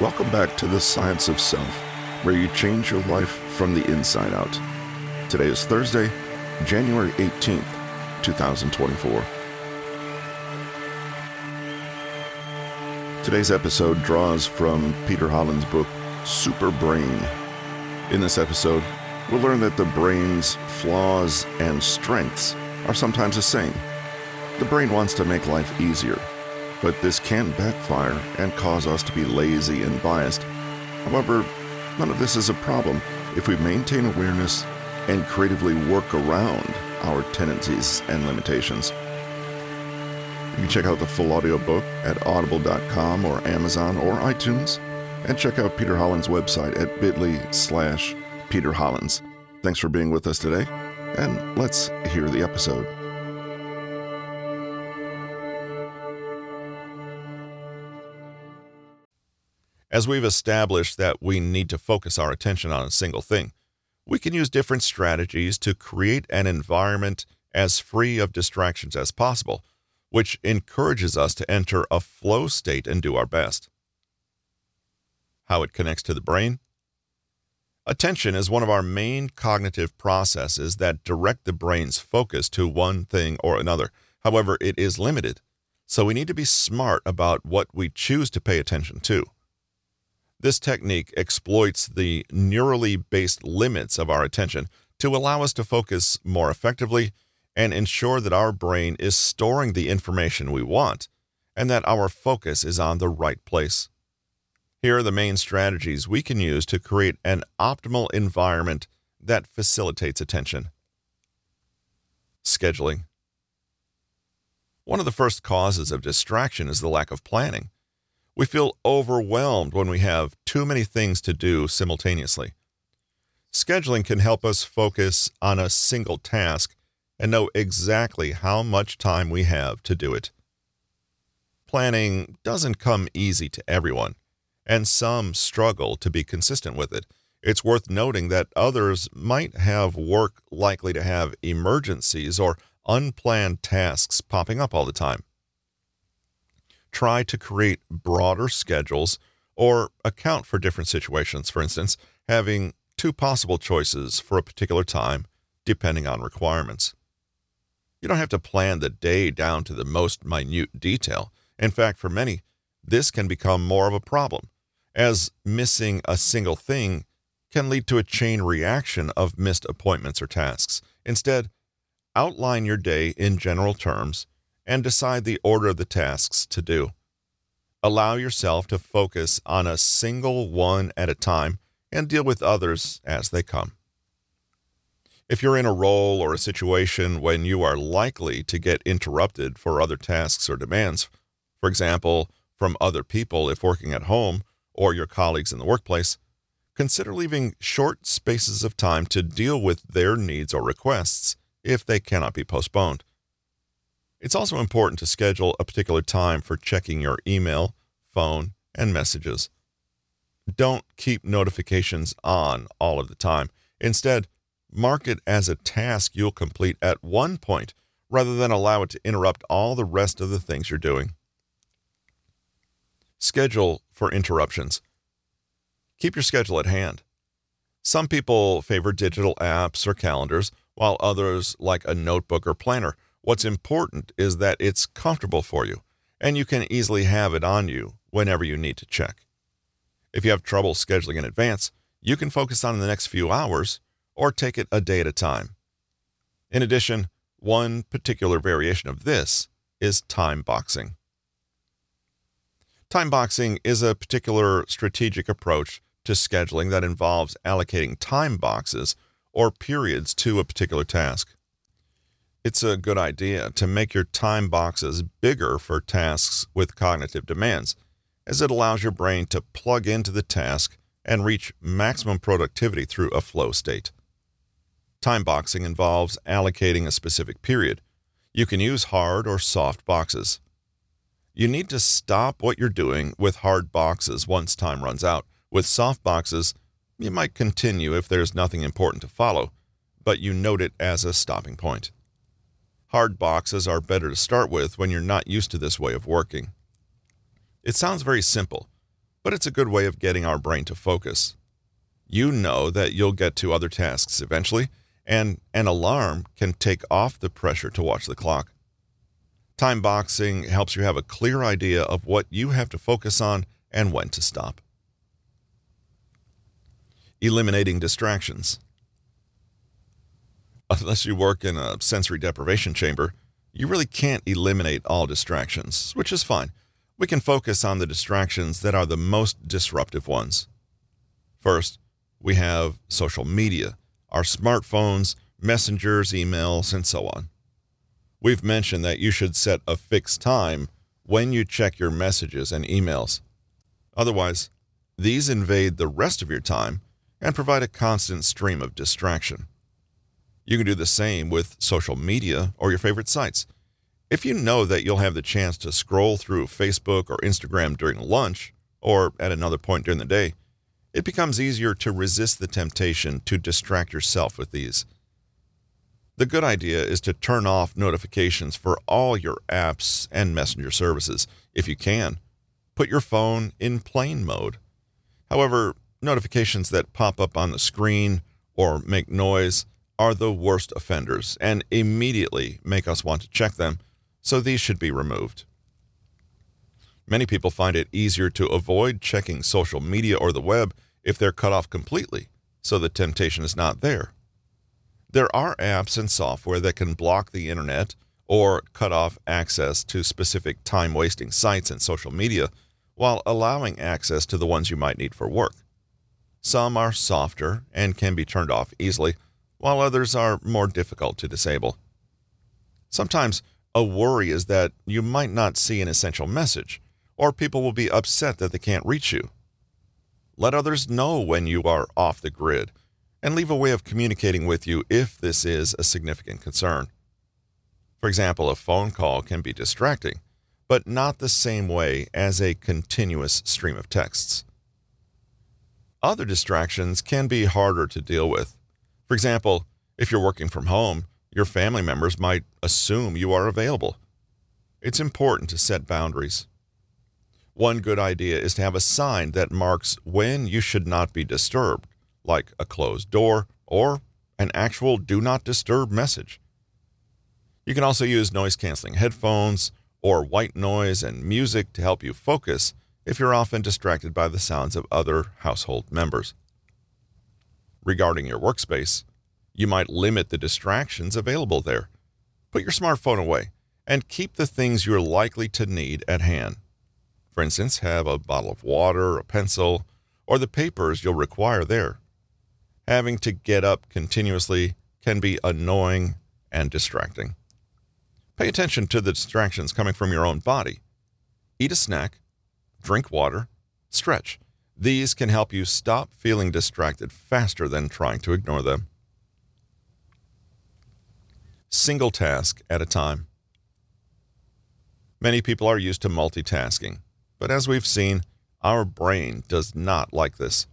Welcome back to the Science of Self, where you change your life from the inside out. Today is Thursday, January 18th, 2024. Today's episode draws from Peter Hollins' book, Super Brain. In this episode, we'll learn that the brain's flaws and strengths are sometimes the same. The brain wants to make life easier but this can backfire and cause us to be lazy and biased. However, none of this is a problem if we maintain awareness and creatively work around our tendencies and limitations. You can check out the full audiobook at audible.com or Amazon or iTunes, and check out Peter Hollins' website at bit.ly slash Peter Hollins. Thanks for being with us today, and let's hear the episode. As we've established that we need to focus our attention on a single thing, we can use different strategies to create an environment as free of distractions as possible, which encourages us to enter a flow state and do our best. How it connects to the brain? Attention is one of our main cognitive processes that direct the brain's focus to one thing or another. However, it is limited, so we need to be smart about what we choose to pay attention to. This technique exploits the neurally based limits of our attention to allow us to focus more effectively and ensure that our brain is storing the information we want and that our focus is on the right place. Here are the main strategies we can use to create an optimal environment that facilitates attention. Scheduling. One of the first causes of distraction is the lack of planning. We feel overwhelmed when we have too many things to do simultaneously. Scheduling can help us focus on a single task and know exactly how much time we have to do it. Planning doesn't come easy to everyone, and some struggle to be consistent with it. It's worth noting that others might have work likely to have emergencies or unplanned tasks popping up all the time try to create broader schedules or account for different situations. For instance, having two possible choices for a particular time, depending on requirements. You don't have to plan the day down to the most minute detail. In fact, for many, this can become more of a problem, as missing a single thing can lead to a chain reaction of missed appointments or tasks. Instead, outline your day in general terms and decide the order of the tasks to do. Allow yourself to focus on a single one at a time and deal with others as they come. If you're in a role or a situation when you are likely to get interrupted for other tasks or demands, for example, from other people if working at home or your colleagues in the workplace, consider leaving short spaces of time to deal with their needs or requests if they cannot be postponed. It's also important to schedule a particular time for checking your email, phone, and messages. Don't keep notifications on all of the time. Instead, mark it as a task you'll complete at one point rather than allow it to interrupt all the rest of the things you're doing. Schedule for interruptions. Keep your schedule at hand. Some people favor digital apps or calendars, while others like a notebook or planner. What's important is that it's comfortable for you and you can easily have it on you whenever you need to check. If you have trouble scheduling in advance, you can focus on the next few hours or take it a day at a time. In addition, one particular variation of this is time boxing. Time boxing is a particular strategic approach to scheduling that involves allocating time boxes or periods to a particular task it's a good idea to make your time boxes bigger for tasks with cognitive demands, as it allows your brain to plug into the task and reach maximum productivity through a flow state. Time boxing involves allocating a specific period. You can use hard or soft boxes. You need to stop what you're doing with hard boxes once time runs out. With soft boxes, you might continue if there's nothing important to follow, but you note it as a stopping point. Hard boxes are better to start with when you're not used to this way of working. It sounds very simple, but it's a good way of getting our brain to focus. You know that you'll get to other tasks eventually, and an alarm can take off the pressure to watch the clock. Time boxing helps you have a clear idea of what you have to focus on and when to stop. Eliminating distractions. Unless you work in a sensory deprivation chamber, you really can't eliminate all distractions, which is fine. We can focus on the distractions that are the most disruptive ones. First, we have social media, our smartphones, messengers, emails, and so on. We've mentioned that you should set a fixed time when you check your messages and emails. Otherwise, these invade the rest of your time and provide a constant stream of distraction. You can do the same with social media or your favorite sites. If you know that you'll have the chance to scroll through Facebook or Instagram during lunch or at another point during the day, it becomes easier to resist the temptation to distract yourself with these. The good idea is to turn off notifications for all your apps and messenger services if you can. Put your phone in plane mode. However, notifications that pop up on the screen or make noise are the worst offenders and immediately make us want to check them, so these should be removed. Many people find it easier to avoid checking social media or the web if they're cut off completely, so the temptation is not there. There are apps and software that can block the internet or cut off access to specific time wasting sites and social media while allowing access to the ones you might need for work. Some are softer and can be turned off easily, while others are more difficult to disable. Sometimes a worry is that you might not see an essential message or people will be upset that they can't reach you. Let others know when you are off the grid and leave a way of communicating with you if this is a significant concern. For example, a phone call can be distracting, but not the same way as a continuous stream of texts. Other distractions can be harder to deal with. For example, if you're working from home, your family members might assume you are available. It's important to set boundaries. One good idea is to have a sign that marks when you should not be disturbed, like a closed door or an actual do not disturb message. You can also use noise canceling headphones or white noise and music to help you focus if you're often distracted by the sounds of other household members. Regarding your workspace, you might limit the distractions available there. Put your smartphone away and keep the things you're likely to need at hand. For instance, have a bottle of water, a pencil, or the papers you'll require there. Having to get up continuously can be annoying and distracting. Pay attention to the distractions coming from your own body. Eat a snack, drink water, stretch. These can help you stop feeling distracted faster than trying to ignore them. Single task at a time. Many people are used to multitasking. But as we've seen, our brain does not like this.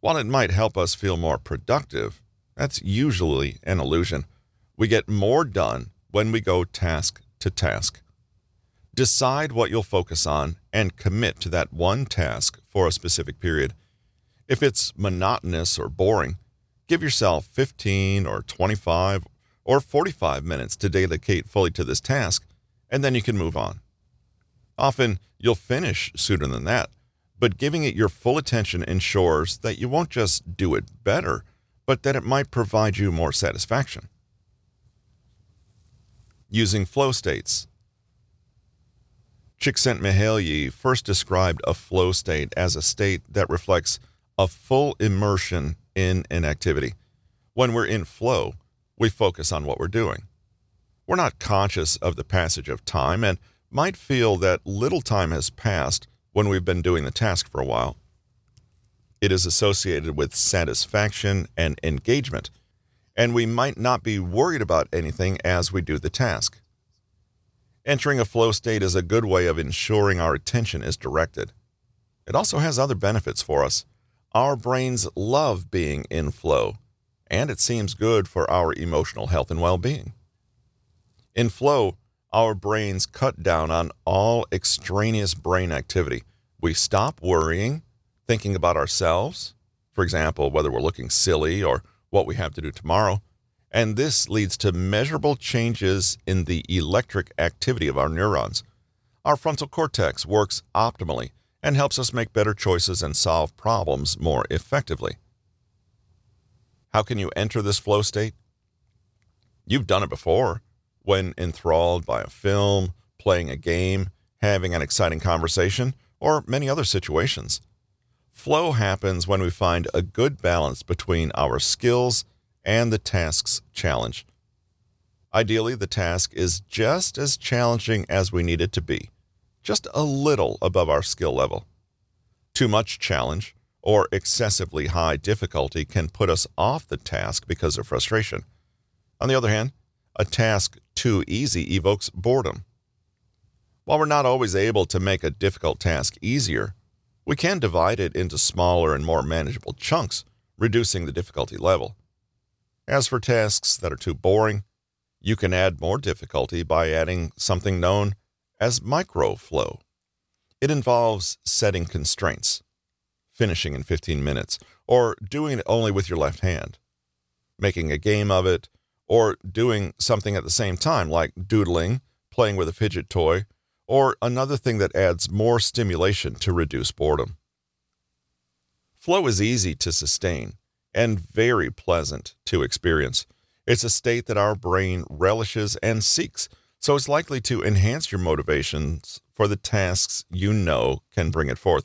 While it might help us feel more productive, that's usually an illusion. We get more done when we go task to task. Decide what you'll focus on and commit to that one task for a specific period. If it's monotonous or boring, give yourself 15 or 25 or 45 minutes to dedicate fully to this task, and then you can move on. Often you'll finish sooner than that, but giving it your full attention ensures that you won't just do it better, but that it might provide you more satisfaction. Using flow states. Csikszentmihalyi first described a flow state as a state that reflects a full immersion in an activity. When we're in flow, we focus on what we're doing. We're not conscious of the passage of time, and might feel that little time has passed when we've been doing the task for a while. It is associated with satisfaction and engagement, and we might not be worried about anything as we do the task. Entering a flow state is a good way of ensuring our attention is directed. It also has other benefits for us. Our brains love being in flow, and it seems good for our emotional health and well being. In flow, our brains cut down on all extraneous brain activity, We stop worrying, thinking about ourselves, for example, whether we're looking silly or what we have to do tomorrow, and this leads to measurable changes in the electric activity of our neurons. Our frontal cortex works optimally and helps us make better choices and solve problems more effectively. How can you enter this flow state? You've done it before when enthralled by a film, playing a game, having an exciting conversation, or many other situations. Flow happens when we find a good balance between our skills and the task's challenge. Ideally, the task is just as challenging as we need it to be, just a little above our skill level. Too much challenge or excessively high difficulty can put us off the task because of frustration. On the other hand, a task too easy evokes boredom. While we're not always able to make a difficult task easier, we can divide it into smaller and more manageable chunks, reducing the difficulty level. As for tasks that are too boring, you can add more difficulty by adding something known as microflow. It involves setting constraints, finishing in 15 minutes, or doing it only with your left hand, making a game of it, or doing something at the same time, like doodling, playing with a fidget toy, or another thing that adds more stimulation to reduce boredom. Flow is easy to sustain and very pleasant to experience. It's a state that our brain relishes and seeks, so it's likely to enhance your motivations for the tasks you know can bring it forth.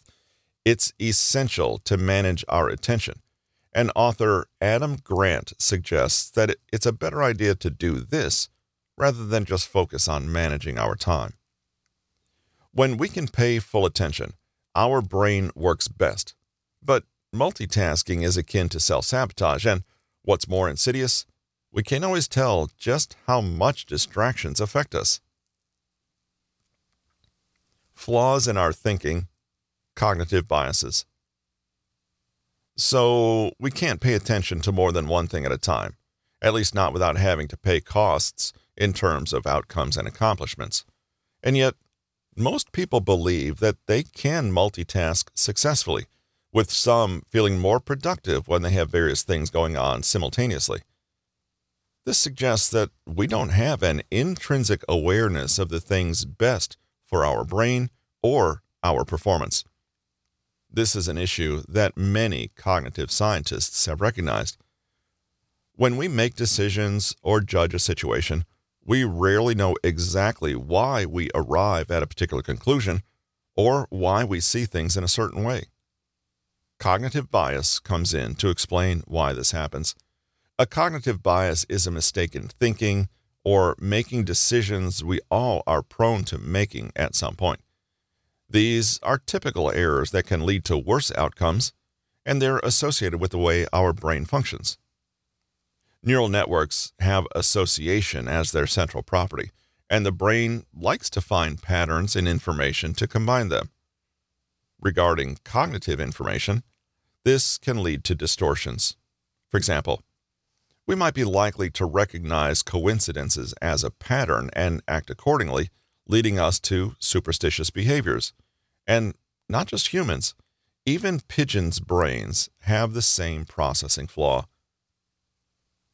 It's essential to manage our attention and author Adam Grant suggests that it's a better idea to do this rather than just focus on managing our time. When we can pay full attention, our brain works best. But multitasking is akin to self sabotage, and what's more insidious, we can't always tell just how much distractions affect us. Flaws in our thinking, cognitive biases. So we can't pay attention to more than one thing at a time, at least not without having to pay costs in terms of outcomes and accomplishments. And yet, most people believe that they can multitask successfully, with some feeling more productive when they have various things going on simultaneously. This suggests that we don't have an intrinsic awareness of the things best for our brain or our performance. This is an issue that many cognitive scientists have recognized. When we make decisions or judge a situation, we rarely know exactly why we arrive at a particular conclusion or why we see things in a certain way. Cognitive bias comes in to explain why this happens. A cognitive bias is a mistake in thinking or making decisions we all are prone to making at some point. These are typical errors that can lead to worse outcomes, and they're associated with the way our brain functions. Neural networks have association as their central property, and the brain likes to find patterns in information to combine them. Regarding cognitive information, this can lead to distortions. For example, we might be likely to recognize coincidences as a pattern and act accordingly, leading us to superstitious behaviors and not just humans, even pigeons' brains have the same processing flaw.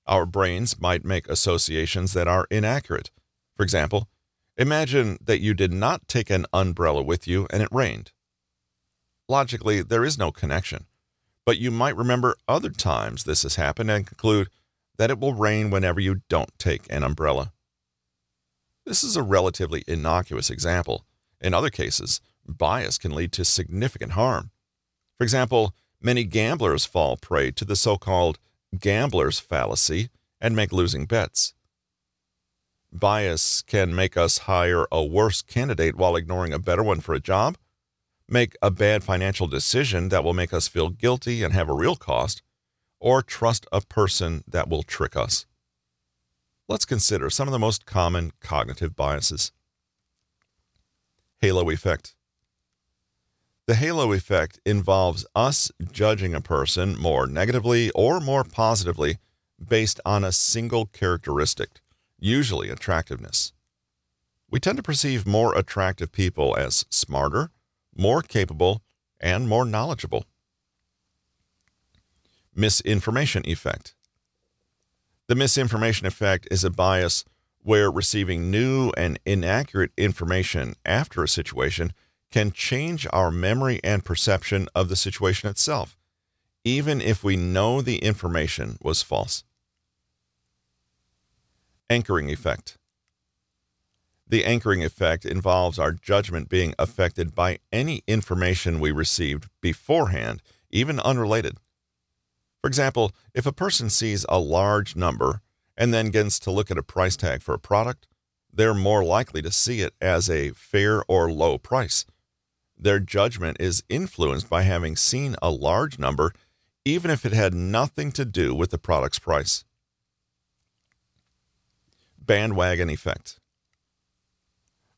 Our brains might make associations that are inaccurate. For example, imagine that you did not take an umbrella with you and it rained. Logically, there is no connection, but you might remember other times this has happened and conclude that it will rain whenever you don't take an umbrella. This is a relatively innocuous example. In other cases, bias can lead to significant harm. For example, many gamblers fall prey to the so called gambler's fallacy and make losing bets. Bias can make us hire a worse candidate while ignoring a better one for a job, make a bad financial decision that will make us feel guilty and have a real cost, or trust a person that will trick us. Let's consider some of the most common cognitive biases. Halo effect. The halo effect involves us judging a person more negatively or more positively based on a single characteristic, usually attractiveness. We tend to perceive more attractive people as smarter, more capable, and more knowledgeable. Misinformation effect. The misinformation effect is a bias where receiving new and inaccurate information after a situation can change our memory and perception of the situation itself, even if we know the information was false. Anchoring effect. The anchoring effect involves our judgment being affected by any information we received beforehand, even unrelated. For example, if a person sees a large number and then gets to look at a price tag for a product, they're more likely to see it as a fair or low price. Their judgment is influenced by having seen a large number, even if it had nothing to do with the product's price. Bandwagon effect.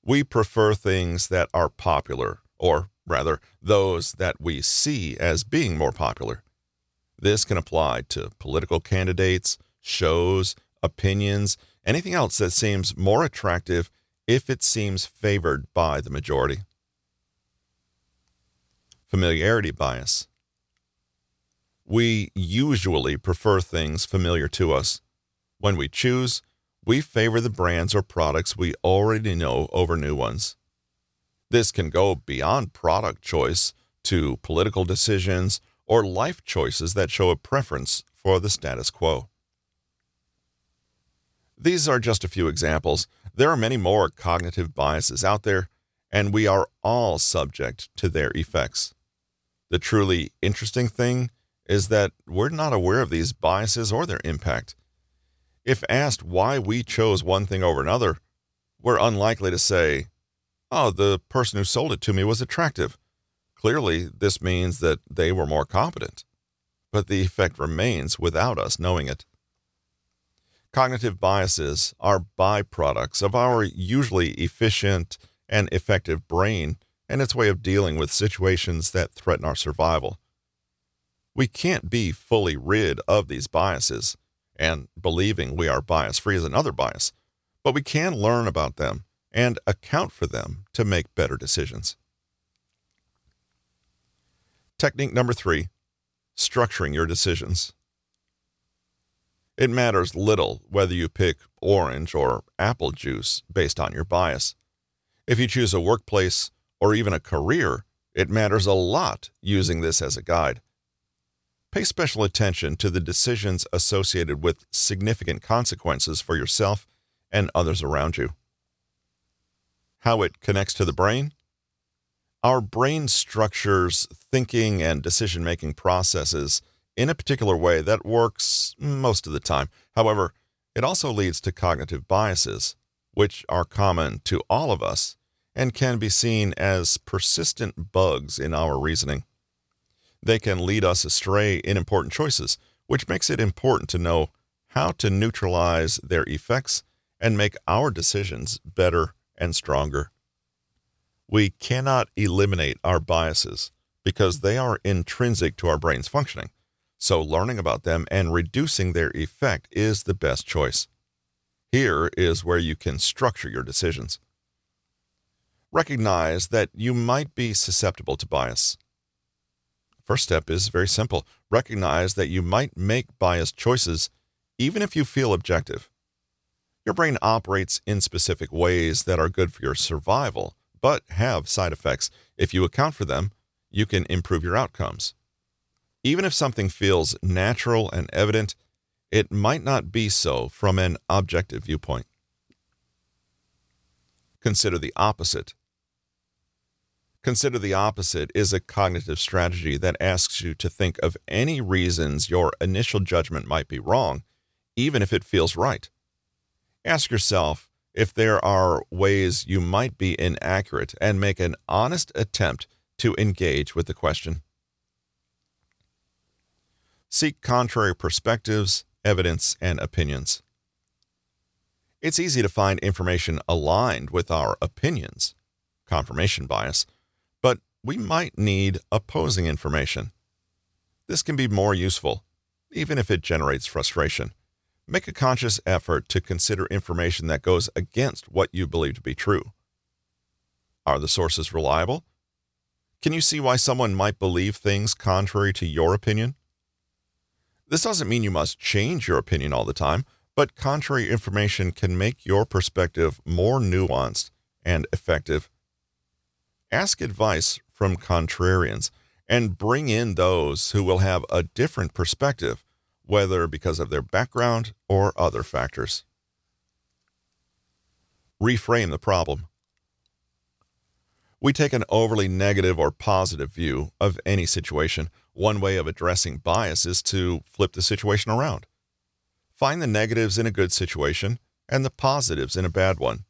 We prefer things that are popular, or rather, those that we see as being more popular. This can apply to political candidates, shows, opinions, anything else that seems more attractive if it seems favored by the majority. Familiarity bias. We usually prefer things familiar to us. When we choose, we favor the brands or products we already know over new ones. This can go beyond product choice to political decisions or life choices that show a preference for the status quo. These are just a few examples. There are many more cognitive biases out there, and we are all subject to their effects. The truly interesting thing is that we're not aware of these biases or their impact. If asked why we chose one thing over another, we're unlikely to say, Oh, the person who sold it to me was attractive. Clearly, this means that they were more competent. But the effect remains without us knowing it. Cognitive biases are byproducts of our usually efficient and effective brain and its way of dealing with situations that threaten our survival. We can't be fully rid of these biases and believing we are bias free is another bias, but we can learn about them and account for them to make better decisions. Technique number three structuring your decisions. It matters little whether you pick orange or apple juice based on your bias. If you choose a workplace or even a career, it matters a lot using this as a guide. Pay special attention to the decisions associated with significant consequences for yourself and others around you. How it connects to the brain? Our brain structures thinking and decision making processes in a particular way that works most of the time. However, it also leads to cognitive biases, which are common to all of us and can be seen as persistent bugs in our reasoning. They can lead us astray in important choices, which makes it important to know how to neutralize their effects and make our decisions better and stronger. We cannot eliminate our biases because they are intrinsic to our brain's functioning, so learning about them and reducing their effect is the best choice. Here is where you can structure your decisions. Recognize that you might be susceptible to bias. First step is very simple recognize that you might make biased choices even if you feel objective. Your brain operates in specific ways that are good for your survival, but have side effects. If you account for them, you can improve your outcomes. Even if something feels natural and evident, it might not be so from an objective viewpoint. Consider the opposite Consider the opposite is a cognitive strategy that asks you to think of any reasons your initial judgment might be wrong, even if it feels right. Ask yourself if there are ways you might be inaccurate and make an honest attempt to engage with the question. Seek contrary perspectives, evidence, and opinions. It's easy to find information aligned with our opinions, confirmation bias we might need opposing information. This can be more useful, even if it generates frustration. Make a conscious effort to consider information that goes against what you believe to be true. Are the sources reliable? Can you see why someone might believe things contrary to your opinion? This doesn't mean you must change your opinion all the time, but contrary information can make your perspective more nuanced and effective. Ask advice from contrarians and bring in those who will have a different perspective, whether because of their background or other factors. Reframe the problem. We take an overly negative or positive view of any situation. One way of addressing bias is to flip the situation around. Find the negatives in a good situation and the positives in a bad one.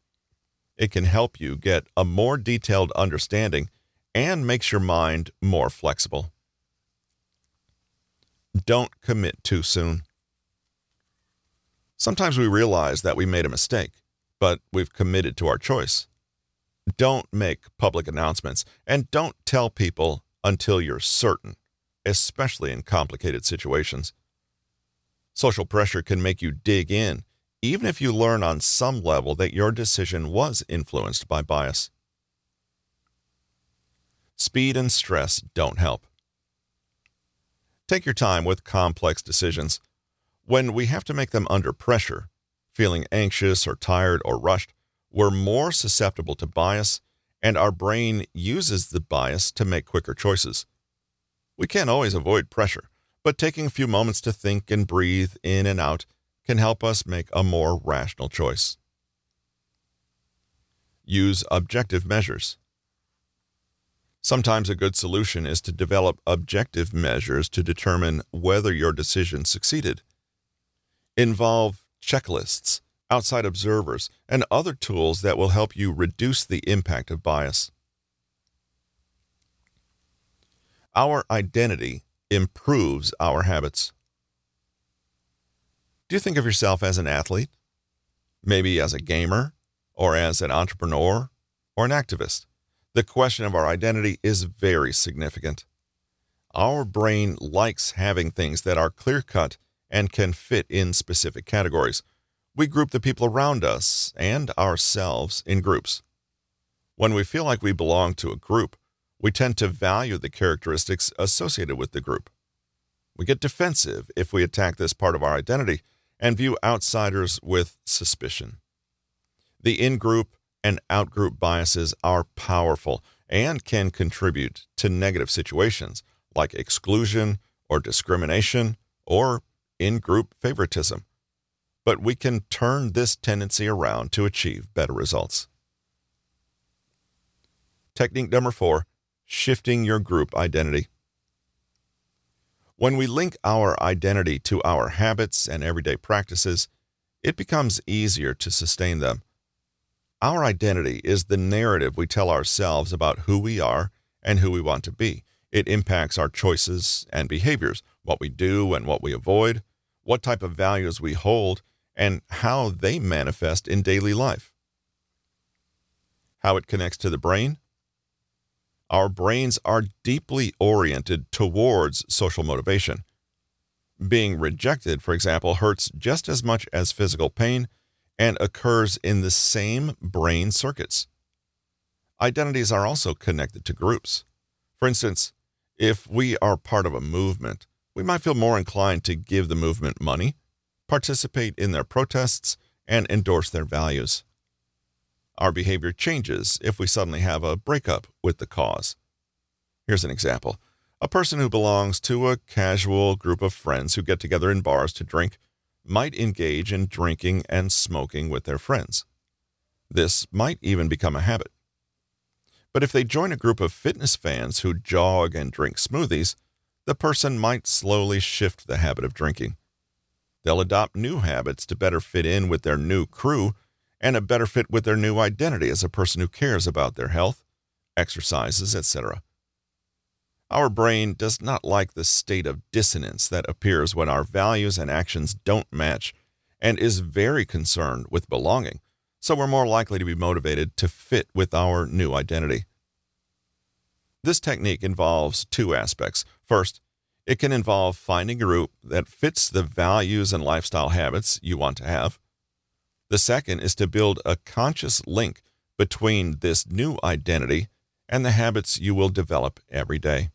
It can help you get a more detailed understanding and makes your mind more flexible. Don't commit too soon. Sometimes we realize that we made a mistake, but we've committed to our choice. Don't make public announcements and don't tell people until you're certain, especially in complicated situations. Social pressure can make you dig in even if you learn on some level that your decision was influenced by bias. Speed and stress don't help. Take your time with complex decisions. When we have to make them under pressure, feeling anxious or tired or rushed, we're more susceptible to bias, and our brain uses the bias to make quicker choices. We can't always avoid pressure, but taking a few moments to think and breathe in and out can help us make a more rational choice. Use objective measures. Sometimes a good solution is to develop objective measures to determine whether your decision succeeded. Involve checklists, outside observers, and other tools that will help you reduce the impact of bias. Our identity improves our habits. Do you think of yourself as an athlete? Maybe as a gamer, or as an entrepreneur, or an activist? The question of our identity is very significant. Our brain likes having things that are clear cut and can fit in specific categories. We group the people around us and ourselves in groups. When we feel like we belong to a group, we tend to value the characteristics associated with the group. We get defensive if we attack this part of our identity and view outsiders with suspicion. The in group and out group biases are powerful and can contribute to negative situations like exclusion or discrimination or in group favoritism. But we can turn this tendency around to achieve better results. Technique number four shifting your group identity. When we link our identity to our habits and everyday practices, it becomes easier to sustain them. Our identity is the narrative we tell ourselves about who we are and who we want to be. It impacts our choices and behaviors, what we do and what we avoid, what type of values we hold, and how they manifest in daily life. How it connects to the brain our brains are deeply oriented towards social motivation. Being rejected, for example, hurts just as much as physical pain and occurs in the same brain circuits. Identities are also connected to groups. For instance, if we are part of a movement, we might feel more inclined to give the movement money, participate in their protests, and endorse their values. Our behavior changes if we suddenly have a breakup with the cause. Here's an example a person who belongs to a casual group of friends who get together in bars to drink might engage in drinking and smoking with their friends. This might even become a habit. But if they join a group of fitness fans who jog and drink smoothies, the person might slowly shift the habit of drinking. They'll adopt new habits to better fit in with their new crew and a better fit with their new identity as a person who cares about their health, exercises, etc. Our brain does not like the state of dissonance that appears when our values and actions don't match and is very concerned with belonging, so we're more likely to be motivated to fit with our new identity. This technique involves two aspects. First, it can involve finding a group that fits the values and lifestyle habits you want to have. The second is to build a conscious link between this new identity and the habits you will develop every day.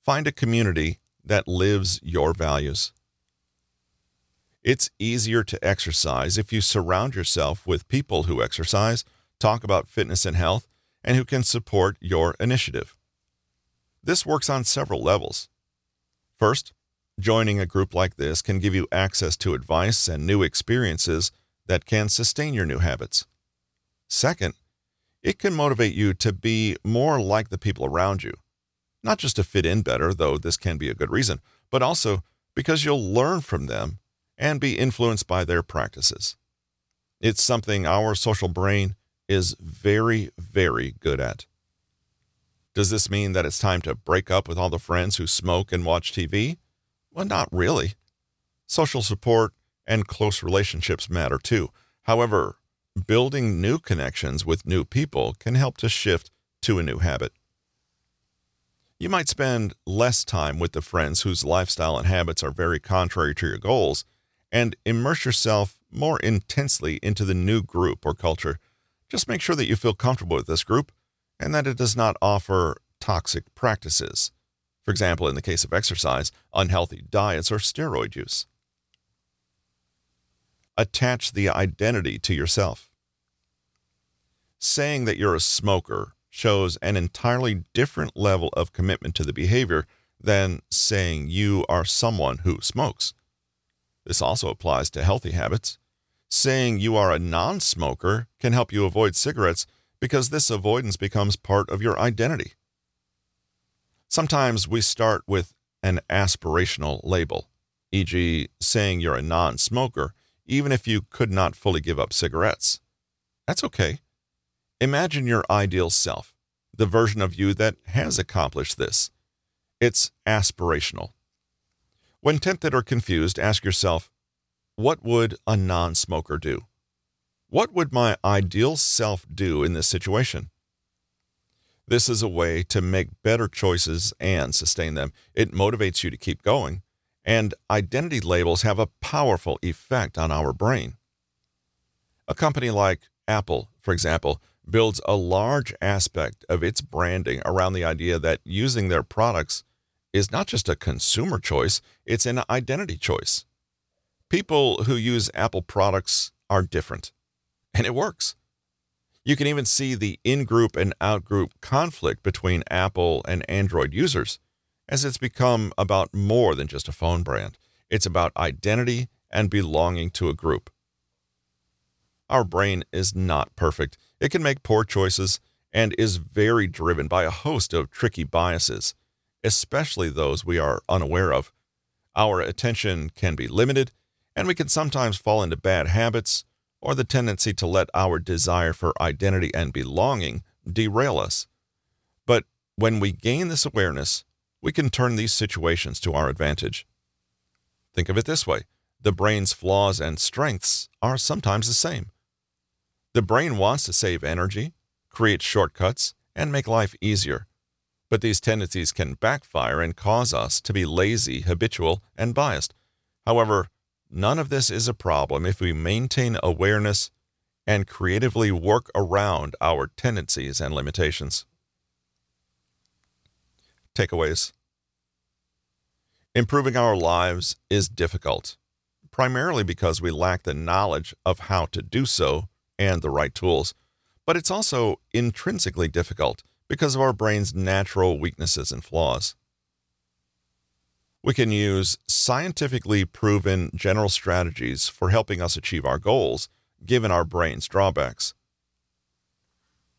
Find a community that lives your values. It's easier to exercise if you surround yourself with people who exercise, talk about fitness and health, and who can support your initiative. This works on several levels. First, joining a group like this can give you access to advice and new experiences that can sustain your new habits. Second, it can motivate you to be more like the people around you, not just to fit in better, though this can be a good reason, but also because you'll learn from them and be influenced by their practices. It's something our social brain is very, very good at. Does this mean that it's time to break up with all the friends who smoke and watch TV? Well, not really. Social support and close relationships matter too. However, building new connections with new people can help to shift to a new habit. You might spend less time with the friends whose lifestyle and habits are very contrary to your goals and immerse yourself more intensely into the new group or culture. Just make sure that you feel comfortable with this group and that it does not offer toxic practices. For example, in the case of exercise, unhealthy diets or steroid use attach the identity to yourself. Saying that you're a smoker shows an entirely different level of commitment to the behavior than saying you are someone who smokes. This also applies to healthy habits. Saying you are a non smoker can help you avoid cigarettes because this avoidance becomes part of your identity. Sometimes we start with an aspirational label, e.g., saying you're a non smoker even if you could not fully give up cigarettes. That's okay. Imagine your ideal self, the version of you that has accomplished this. It's aspirational. When tempted or confused, ask yourself, what would a non smoker do? What would my ideal self do in this situation? This is a way to make better choices and sustain them. It motivates you to keep going and identity labels have a powerful effect on our brain. A company like Apple, for example, builds a large aspect of its branding around the idea that using their products is not just a consumer choice, it's an identity choice. People who use Apple products are different, and it works. You can even see the in group and out group conflict between Apple and Android users as it's become about more than just a phone brand. It's about identity and belonging to a group. Our brain is not perfect. It can make poor choices and is very driven by a host of tricky biases, especially those we are unaware of. Our attention can be limited, and we can sometimes fall into bad habits or the tendency to let our desire for identity and belonging derail us. But when we gain this awareness, we can turn these situations to our advantage. Think of it this way the brain's flaws and strengths are sometimes the same. The brain wants to save energy, create shortcuts, and make life easier. But these tendencies can backfire and cause us to be lazy, habitual, and biased. However, none of this is a problem if we maintain awareness and creatively work around our tendencies and limitations. Takeaways Improving our lives is difficult, primarily because we lack the knowledge of how to do so and the right tools. But it's also intrinsically difficult because of our brain's natural weaknesses and flaws. We can use scientifically proven general strategies for helping us achieve our goals, given our brain's drawbacks.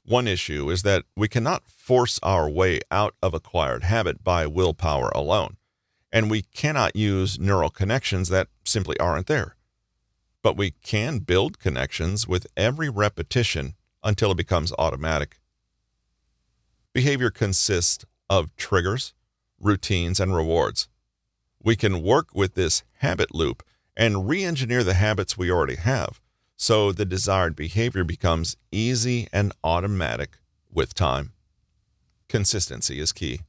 One issue is that we cannot force our way out of acquired habit by willpower alone and we cannot use neural connections that simply aren't there. But we can build connections with every repetition until it becomes automatic. Behavior consists of triggers, routines, and rewards. We can work with this habit loop and re engineer the habits we already have so the desired behavior becomes easy and automatic with time. Consistency is key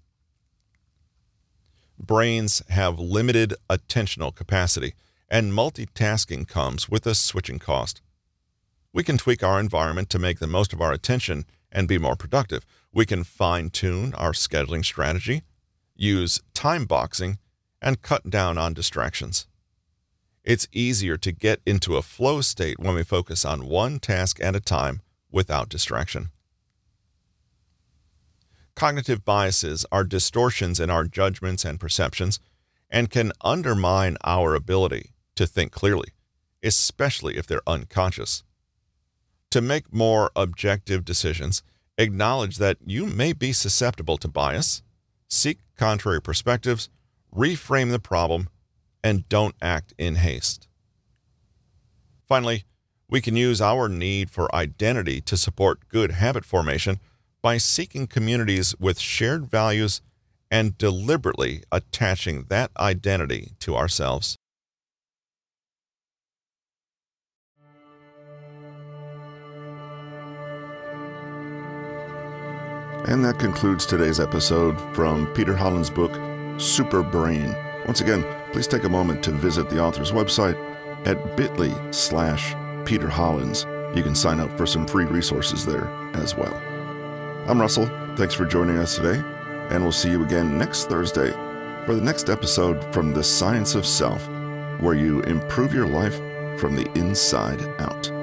brains have limited attentional capacity, and multitasking comes with a switching cost. We can tweak our environment to make the most of our attention and be more productive. We can fine tune our scheduling strategy, use time boxing, and cut down on distractions. It's easier to get into a flow state when we focus on one task at a time without distraction. Cognitive biases are distortions in our judgments and perceptions and can undermine our ability to think clearly, especially if they're unconscious. To make more objective decisions, acknowledge that you may be susceptible to bias, seek contrary perspectives, reframe the problem, and don't act in haste. Finally, we can use our need for identity to support good habit formation by seeking communities with shared values and deliberately attaching that identity to ourselves. And that concludes today's episode from Peter Hollins' book, Super Brain. Once again, please take a moment to visit the author's website at bit.ly slash Peter Hollins. You can sign up for some free resources there as well. I'm Russell. Thanks for joining us today, and we'll see you again next Thursday for the next episode from The Science of Self, where you improve your life from the inside out.